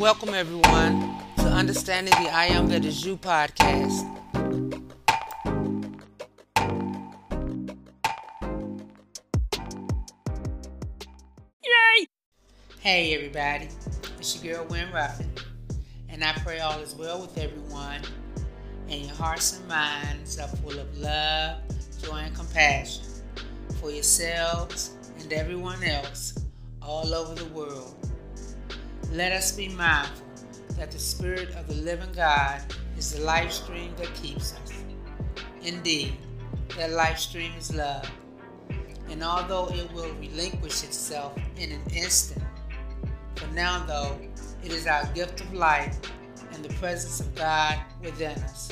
welcome everyone to Understanding the I Am That Is You podcast. Yay! Hey everybody, it's your girl Win Ruffin, and I pray all is well with everyone, and your hearts and minds are full of love, joy, and compassion for yourselves and everyone else all over the world. Let us be mindful that the Spirit of the living God is the life stream that keeps us. Indeed, that life stream is love. And although it will relinquish itself in an instant, for now, though, it is our gift of life and the presence of God within us.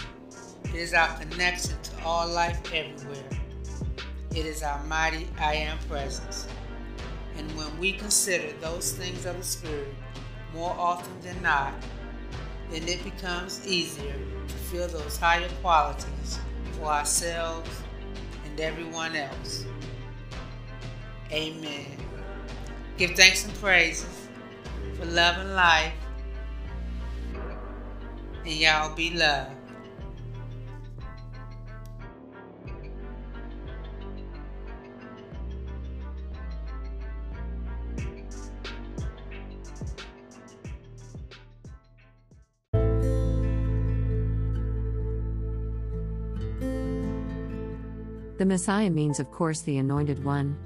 It is our connection to all life everywhere. It is our mighty I am presence. And when we consider those things of the Spirit more often than not, then it becomes easier to feel those higher qualities for ourselves and everyone else. Amen. Give thanks and praises for love and life. And y'all be loved. The Messiah means, of course, the Anointed One.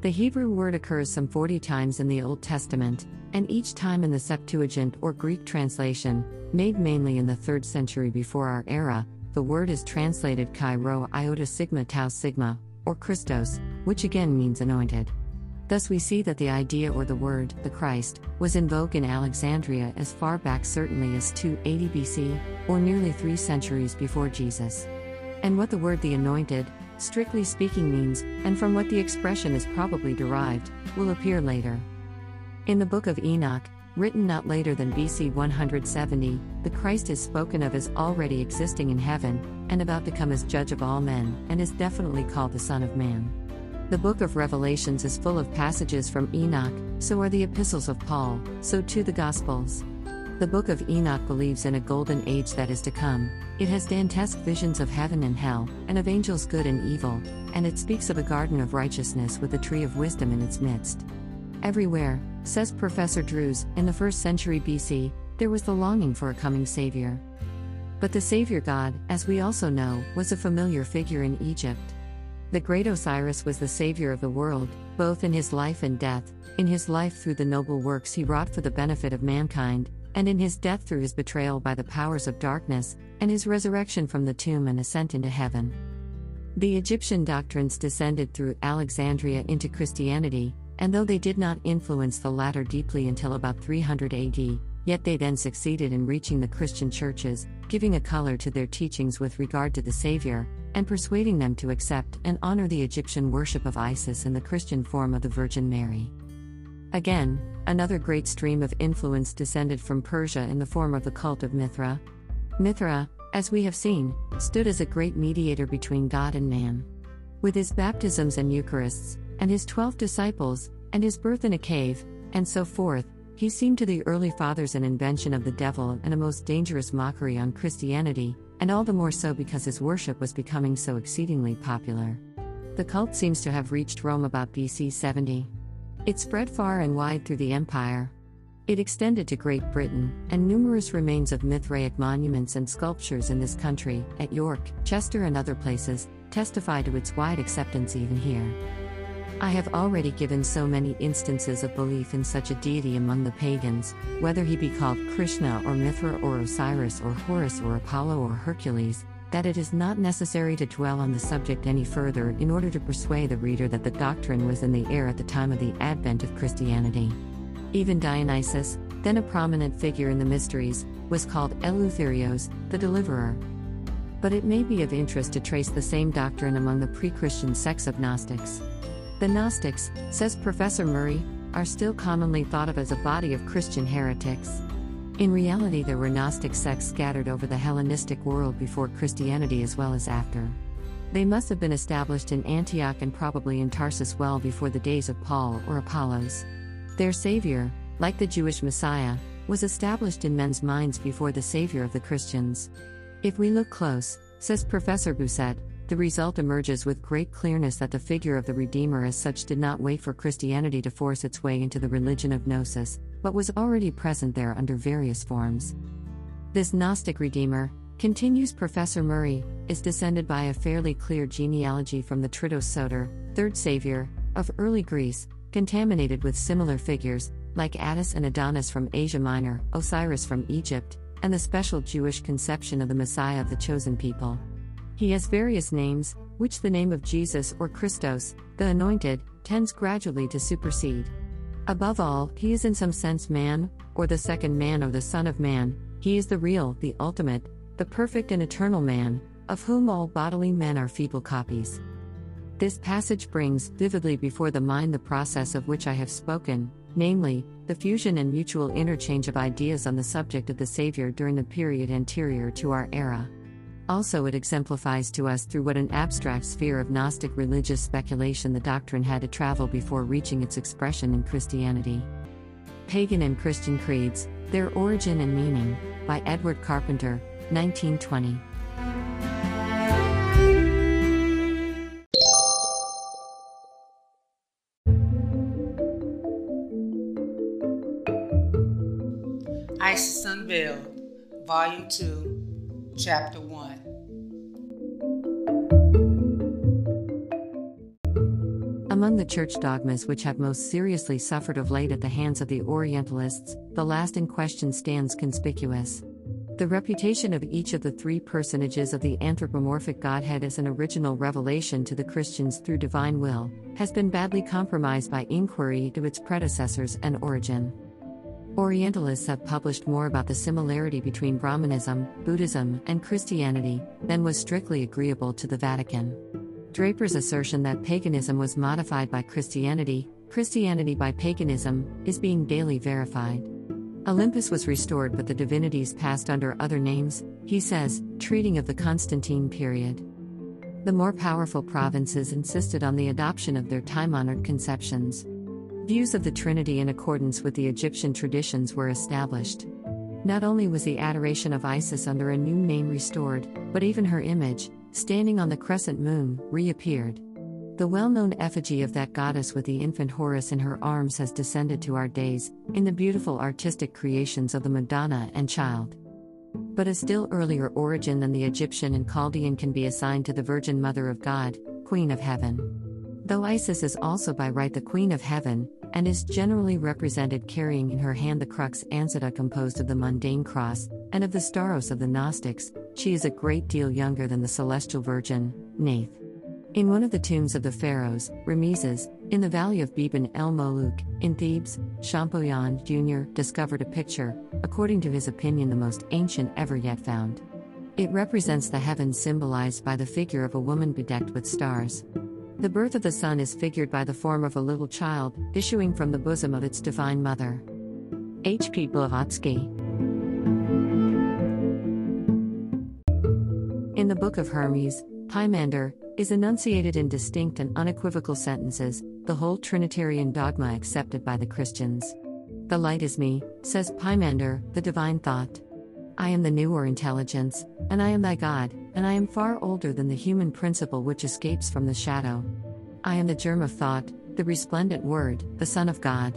The Hebrew word occurs some 40 times in the Old Testament, and each time in the Septuagint or Greek translation, made mainly in the 3rd century before our era, the word is translated chi rho iota sigma tau sigma, or Christos, which again means anointed. Thus, we see that the idea or the word, the Christ, was in vogue in Alexandria as far back certainly as 280 BC, or nearly three centuries before Jesus. And what the word the anointed, strictly speaking, means, and from what the expression is probably derived, will appear later. In the book of Enoch, written not later than BC 170, the Christ is spoken of as already existing in heaven, and about to come as judge of all men, and is definitely called the Son of Man. The book of Revelations is full of passages from Enoch, so are the epistles of Paul, so too the Gospels. The book of Enoch believes in a golden age that is to come. It has Dantesque visions of heaven and hell, and of angels good and evil, and it speaks of a garden of righteousness with a tree of wisdom in its midst. Everywhere, says Professor Drews, in the first century BC, there was the longing for a coming Savior. But the Savior God, as we also know, was a familiar figure in Egypt. The great Osiris was the Savior of the world, both in his life and death, in his life through the noble works he wrought for the benefit of mankind, and in his death through his betrayal by the powers of darkness, and his resurrection from the tomb and ascent into heaven. The Egyptian doctrines descended through Alexandria into Christianity, and though they did not influence the latter deeply until about 300 AD, yet they then succeeded in reaching the Christian churches, giving a color to their teachings with regard to the Savior, and persuading them to accept and honor the Egyptian worship of Isis and the Christian form of the Virgin Mary. Again, another great stream of influence descended from Persia in the form of the cult of Mithra. Mithra, as we have seen, stood as a great mediator between God and man. With his baptisms and Eucharists, and his twelve disciples, and his birth in a cave, and so forth, he seemed to the early fathers an invention of the devil and a most dangerous mockery on Christianity, and all the more so because his worship was becoming so exceedingly popular. The cult seems to have reached Rome about BC 70. It spread far and wide through the empire. It extended to Great Britain, and numerous remains of Mithraic monuments and sculptures in this country, at York, Chester, and other places, testify to its wide acceptance even here. I have already given so many instances of belief in such a deity among the pagans, whether he be called Krishna or Mithra or Osiris or Horus or Apollo or Hercules, that it is not necessary to dwell on the subject any further in order to persuade the reader that the doctrine was in the air at the time of the advent of Christianity. Even Dionysus, then a prominent figure in the mysteries, was called Eleutherios, the deliverer. But it may be of interest to trace the same doctrine among the pre Christian sects of Gnostics. The Gnostics, says Professor Murray, are still commonly thought of as a body of Christian heretics. In reality, there were Gnostic sects scattered over the Hellenistic world before Christianity as well as after. They must have been established in Antioch and probably in Tarsus well before the days of Paul or Apollos. Their Savior, like the Jewish Messiah, was established in men's minds before the Savior of the Christians. If we look close, says Professor Bousset, the result emerges with great clearness that the figure of the Redeemer as such did not wait for Christianity to force its way into the religion of Gnosis, but was already present there under various forms. This Gnostic Redeemer, continues Professor Murray, is descended by a fairly clear genealogy from the Tritos Soter, third savior, of early Greece, contaminated with similar figures, like Attis and Adonis from Asia Minor, Osiris from Egypt, and the special Jewish conception of the Messiah of the chosen people. He has various names, which the name of Jesus or Christos, the Anointed, tends gradually to supersede. Above all, he is in some sense man, or the second man or the Son of Man, he is the real, the ultimate, the perfect and eternal man, of whom all bodily men are feeble copies. This passage brings vividly before the mind the process of which I have spoken, namely, the fusion and mutual interchange of ideas on the subject of the Savior during the period anterior to our era. Also, it exemplifies to us through what an abstract sphere of Gnostic religious speculation the doctrine had to travel before reaching its expression in Christianity. Pagan and Christian Creeds Their Origin and Meaning, by Edward Carpenter, 1920. Isis Unveiled, Volume 2, Chapter 1. Among the church dogmas which have most seriously suffered of late at the hands of the Orientalists, the last in question stands conspicuous. The reputation of each of the three personages of the anthropomorphic Godhead as an original revelation to the Christians through divine will has been badly compromised by inquiry into its predecessors and origin. Orientalists have published more about the similarity between Brahmanism, Buddhism, and Christianity than was strictly agreeable to the Vatican. Draper's assertion that paganism was modified by Christianity, Christianity by paganism, is being daily verified. Olympus was restored, but the divinities passed under other names, he says, treating of the Constantine period. The more powerful provinces insisted on the adoption of their time honored conceptions. Views of the Trinity in accordance with the Egyptian traditions were established. Not only was the adoration of Isis under a new name restored, but even her image, standing on the crescent moon, reappeared. The well known effigy of that goddess with the infant Horus in her arms has descended to our days, in the beautiful artistic creations of the Madonna and Child. But a still earlier origin than the Egyptian and Chaldean can be assigned to the Virgin Mother of God, Queen of Heaven. Though Isis is also by right the Queen of Heaven, and is generally represented carrying in her hand the crux ansata composed of the mundane cross, and of the stauros of the Gnostics, she is a great deal younger than the celestial virgin, Neith. In one of the tombs of the pharaohs, Ramesses, in the valley of Biban el Moluk, in Thebes, Champollion Jr. discovered a picture, according to his opinion the most ancient ever yet found. It represents the heavens symbolized by the figure of a woman bedecked with stars. The birth of the sun is figured by the form of a little child, issuing from the bosom of its divine mother. H. P. Blavatsky. Book of Hermes, Pymander is enunciated in distinct and unequivocal sentences, the whole Trinitarian dogma accepted by the Christians. The light is me, says Pymander, the divine thought. I am the newer intelligence, and I am thy God, and I am far older than the human principle which escapes from the shadow. I am the germ of thought, the resplendent word, the Son of God.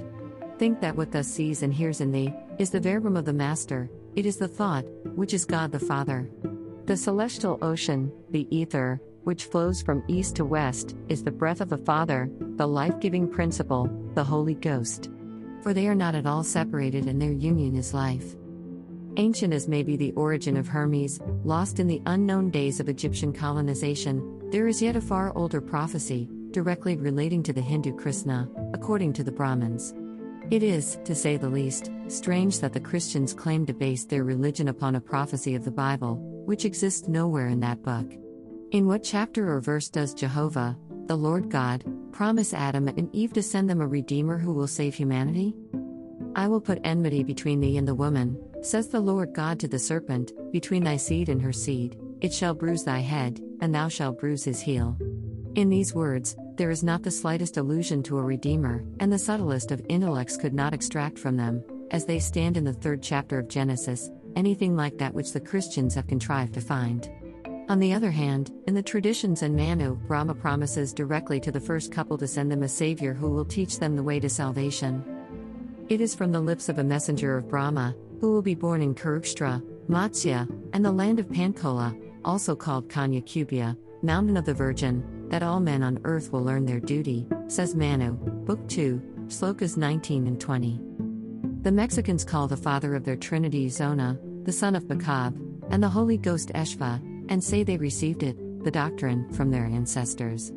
Think that what thus sees and hears in thee is the verbum of the Master, it is the thought, which is God the Father. The celestial ocean, the ether, which flows from east to west, is the breath of the Father, the life giving principle, the Holy Ghost. For they are not at all separated, and their union is life. Ancient as may be the origin of Hermes, lost in the unknown days of Egyptian colonization, there is yet a far older prophecy, directly relating to the Hindu Krishna, according to the Brahmins. It is, to say the least, strange that the Christians claim to base their religion upon a prophecy of the Bible, which exists nowhere in that book. In what chapter or verse does Jehovah, the Lord God, promise Adam and Eve to send them a Redeemer who will save humanity? I will put enmity between thee and the woman, Says the Lord God to the serpent, Between thy seed and her seed, it shall bruise thy head, and thou shalt bruise his heel. In these words, there is not the slightest allusion to a Redeemer, and the subtlest of intellects could not extract from them as they stand in the third chapter of Genesis, anything like that which the Christians have contrived to find. On the other hand, in the traditions and Manu, Brahma promises directly to the first couple to send them a savior who will teach them the way to salvation. It is from the lips of a messenger of Brahma, who will be born in Kurukshetra, Matsya, and the land of Pankola, also called Kanya mountain of the Virgin, that all men on earth will learn their duty, says Manu, Book 2, Slokas 19 and 20. The Mexicans call the father of their trinity Zona, the son of Bacab, and the Holy Ghost Eshva, and say they received it, the doctrine, from their ancestors.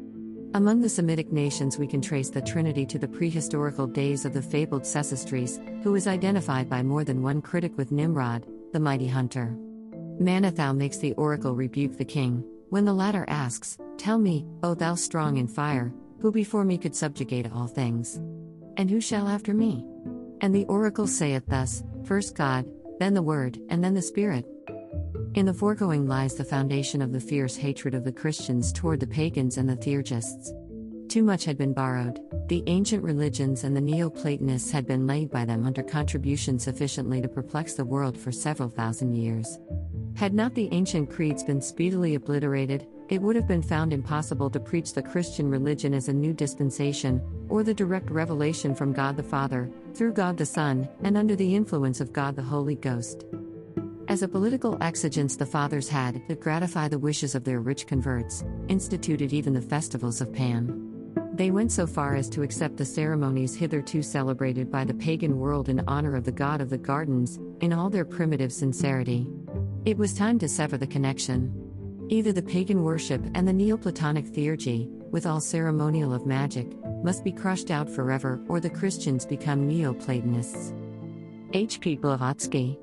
Among the Semitic nations, we can trace the Trinity to the prehistorical days of the fabled Sesostris, who is identified by more than one critic with Nimrod, the mighty hunter. Manetho makes the oracle rebuke the king, when the latter asks, Tell me, O thou strong in fire, who before me could subjugate all things? And who shall after me? And the oracle saith thus First God, then the Word, and then the Spirit. In the foregoing lies the foundation of the fierce hatred of the Christians toward the pagans and the theurgists. Too much had been borrowed, the ancient religions and the Neoplatonists had been laid by them under contribution sufficiently to perplex the world for several thousand years. Had not the ancient creeds been speedily obliterated, it would have been found impossible to preach the Christian religion as a new dispensation, or the direct revelation from God the Father, through God the Son, and under the influence of God the Holy Ghost. As a political exigence, the fathers had, to gratify the wishes of their rich converts, instituted even the festivals of Pan. They went so far as to accept the ceremonies hitherto celebrated by the pagan world in honor of the god of the gardens, in all their primitive sincerity. It was time to sever the connection. Either the pagan worship and the Neoplatonic theurgy, with all ceremonial of magic, must be crushed out forever, or the Christians become Neoplatonists. H. P. Blavatsky.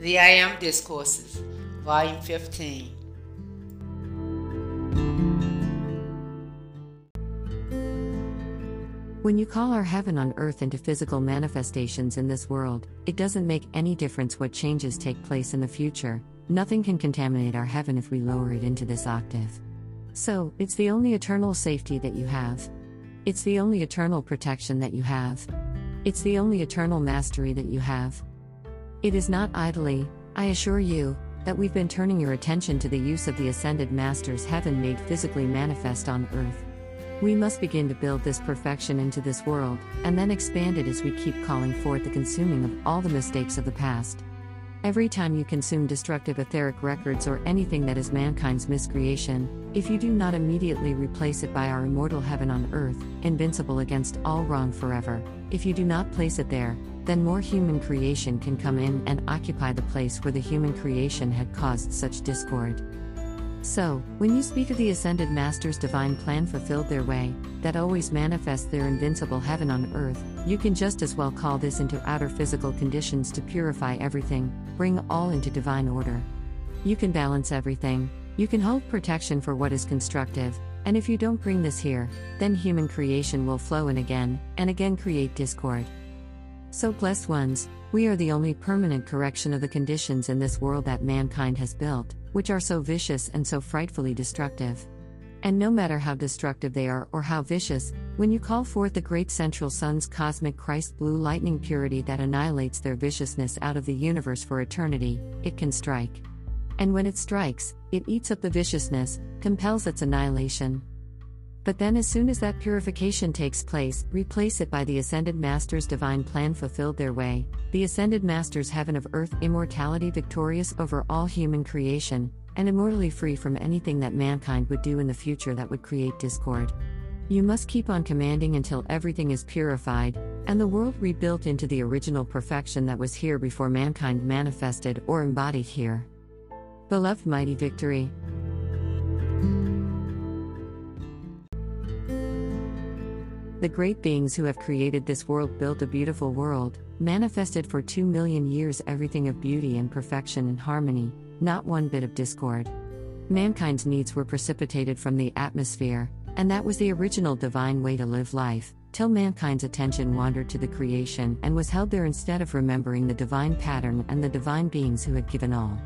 The I Am Discourses, Volume 15. When you call our heaven on earth into physical manifestations in this world, it doesn't make any difference what changes take place in the future, nothing can contaminate our heaven if we lower it into this octave. So, it's the only eternal safety that you have. It's the only eternal protection that you have. It's the only eternal mastery that you have. It is not idly, I assure you, that we've been turning your attention to the use of the ascended Master's heaven made physically manifest on earth. We must begin to build this perfection into this world, and then expand it as we keep calling forth the consuming of all the mistakes of the past. Every time you consume destructive etheric records or anything that is mankind's miscreation, if you do not immediately replace it by our immortal heaven on earth, invincible against all wrong forever, if you do not place it there, then more human creation can come in and occupy the place where the human creation had caused such discord. So, when you speak of the ascended Master's divine plan fulfilled their way, that always manifests their invincible heaven on earth, you can just as well call this into outer physical conditions to purify everything, bring all into divine order. You can balance everything, you can hold protection for what is constructive, and if you don't bring this here, then human creation will flow in again, and again create discord. So, blessed ones, we are the only permanent correction of the conditions in this world that mankind has built which are so vicious and so frightfully destructive. And no matter how destructive they are or how vicious, when you call forth the great central sun's cosmic Christ blue lightning purity that annihilates their viciousness out of the universe for eternity, it can strike. And when it strikes, it eats up the viciousness, compels its annihilation. But then, as soon as that purification takes place, replace it by the Ascended Master's divine plan fulfilled their way, the Ascended Master's heaven of earth immortality victorious over all human creation, and immortally free from anything that mankind would do in the future that would create discord. You must keep on commanding until everything is purified, and the world rebuilt into the original perfection that was here before mankind manifested or embodied here. Beloved Mighty Victory. The great beings who have created this world built a beautiful world, manifested for two million years everything of beauty and perfection and harmony, not one bit of discord. Mankind's needs were precipitated from the atmosphere, and that was the original divine way to live life, till mankind's attention wandered to the creation and was held there instead of remembering the divine pattern and the divine beings who had given all.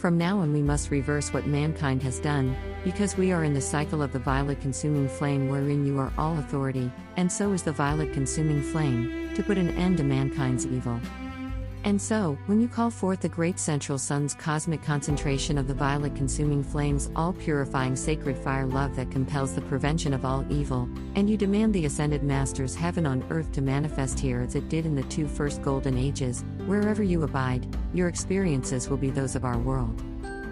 From now on, we must reverse what mankind has done, because we are in the cycle of the violet consuming flame wherein you are all authority, and so is the violet consuming flame, to put an end to mankind's evil. And so, when you call forth the great central sun's cosmic concentration of the violet consuming flames, all purifying sacred fire love that compels the prevention of all evil, and you demand the ascended master's heaven on earth to manifest here as it did in the two first golden ages, wherever you abide, your experiences will be those of our world.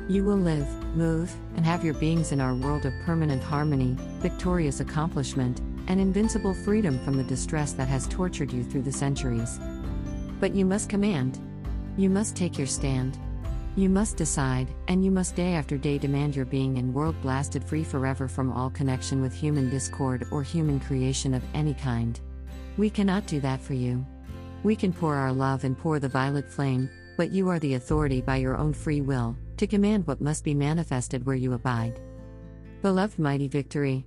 You will live, move, and have your beings in our world of permanent harmony, victorious accomplishment, and invincible freedom from the distress that has tortured you through the centuries. But you must command. You must take your stand. You must decide, and you must day after day demand your being in world blasted free forever from all connection with human discord or human creation of any kind. We cannot do that for you. We can pour our love and pour the violet flame, but you are the authority by your own free will, to command what must be manifested where you abide. Beloved Mighty Victory,